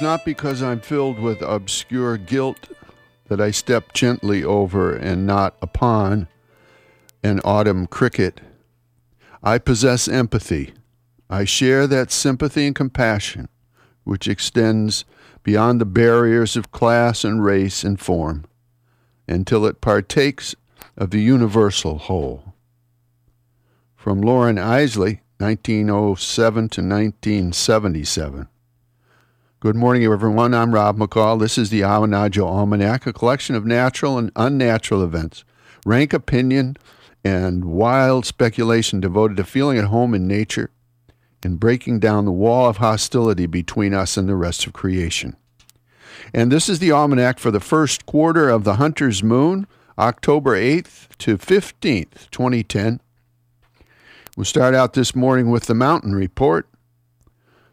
Not because I'm filled with obscure guilt that I step gently over and not upon an autumn cricket. I possess empathy. I share that sympathy and compassion which extends beyond the barriers of class and race and form until it partakes of the universal whole. From Loren Eiseley, 1907 to 1977. Good morning, everyone. I'm Rob McCall. This is the Awanadjo Almanac, a collection of natural and unnatural events, rank opinion, and wild speculation devoted to feeling at home in nature and breaking down the wall of hostility between us and the rest of creation. And this is the almanac for the first quarter of the Hunter's Moon, October 8th to 15th, 2010. We'll start out this morning with the mountain report.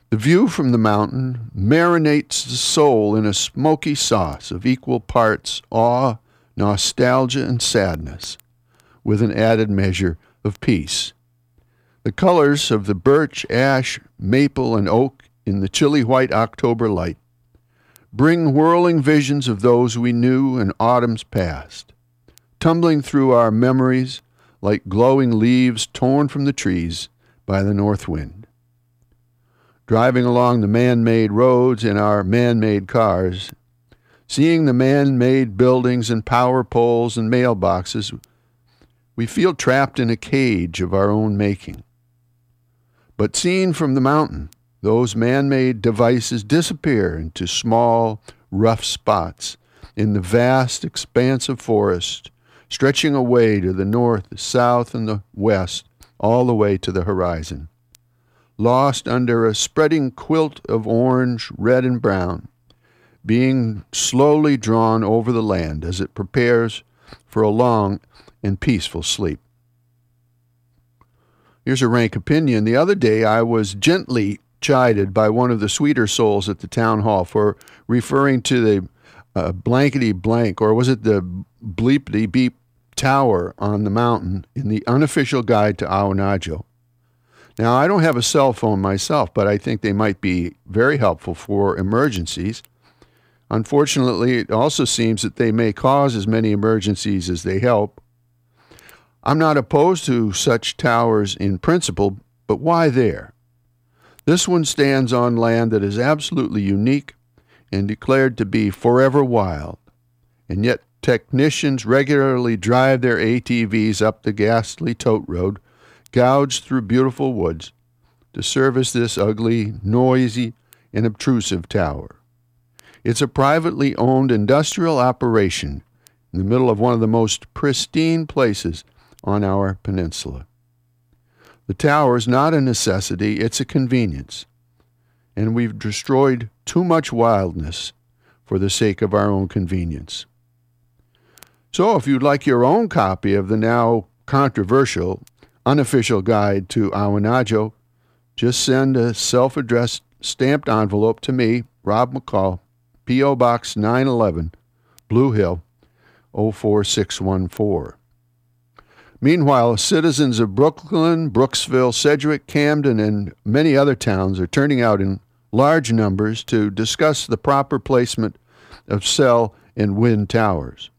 The view from the mountain marinates the soul in a smoky sauce of equal parts awe, nostalgia, and sadness, with an added measure of peace. The colors of the birch, ash, maple, and oak in the chilly white October light bring whirling visions of those we knew in autumns past, tumbling through our memories like glowing leaves torn from the trees by the north wind driving along the man made roads in our man made cars, seeing the man made buildings and power poles and mailboxes, we feel trapped in a cage of our own making. But seen from the mountain, those man made devices disappear into small, rough spots in the vast expanse of forest, stretching away to the north, the south, and the west, all the way to the horizon lost under a spreading quilt of orange, red, and brown, being slowly drawn over the land as it prepares for a long and peaceful sleep. Here's a rank opinion. The other day I was gently chided by one of the sweeter souls at the town hall for referring to the uh, blankety blank, or was it the bleepity beep tower on the mountain in the unofficial guide to Awanadjo. Now, I don't have a cell phone myself, but I think they might be very helpful for emergencies. Unfortunately, it also seems that they may cause as many emergencies as they help. I'm not opposed to such towers in principle, but why there? This one stands on land that is absolutely unique and declared to be forever wild, and yet technicians regularly drive their ATVs up the ghastly tote road gouged through beautiful woods to service this ugly, noisy, and obtrusive tower. It's a privately owned industrial operation in the middle of one of the most pristine places on our peninsula. The tower is not a necessity, it's a convenience. And we've destroyed too much wildness for the sake of our own convenience. So, if you'd like your own copy of the now controversial unofficial guide to Awanadjo, just send a self addressed stamped envelope to me, Rob McCall, P.O. Box 911, Blue Hill, 04614. Meanwhile, citizens of Brooklin, Brooksville, Sedgwick, Camden, and many other towns are turning out in large numbers to discuss the proper placement of cell and wind towers.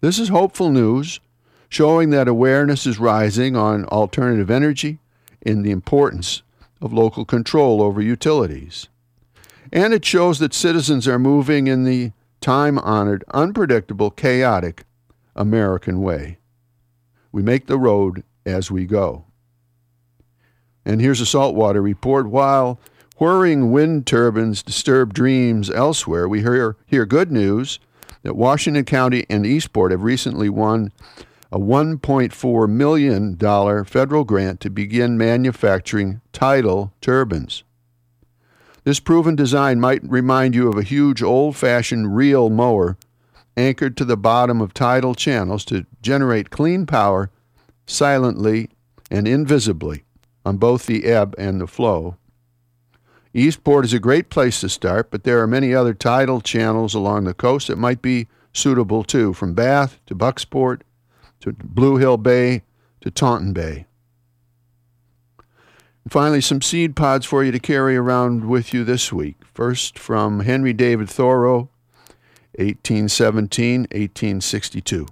This is hopeful news showing that awareness is rising on alternative energy and the importance of local control over utilities. And it shows that citizens are moving in the time honored, unpredictable, chaotic American way. We make the road as we go. And here's a saltwater report. While whirring wind turbines disturb dreams elsewhere, we hear, hear good news that Washington County and Eastport have recently won a $1.4 million federal grant to begin manufacturing tidal turbines. This proven design might remind you of a huge old fashioned reel mower anchored to the bottom of tidal channels to generate clean power silently and invisibly on both the ebb and the flow. Eastport is a great place to start, but there are many other tidal channels along the coast that might be suitable too, from Bath to Bucksport to Blue Hill Bay to Taunton Bay. And finally, some seed pods for you to carry around with you this week. First, from Henry David Thoreau, 1817 1862.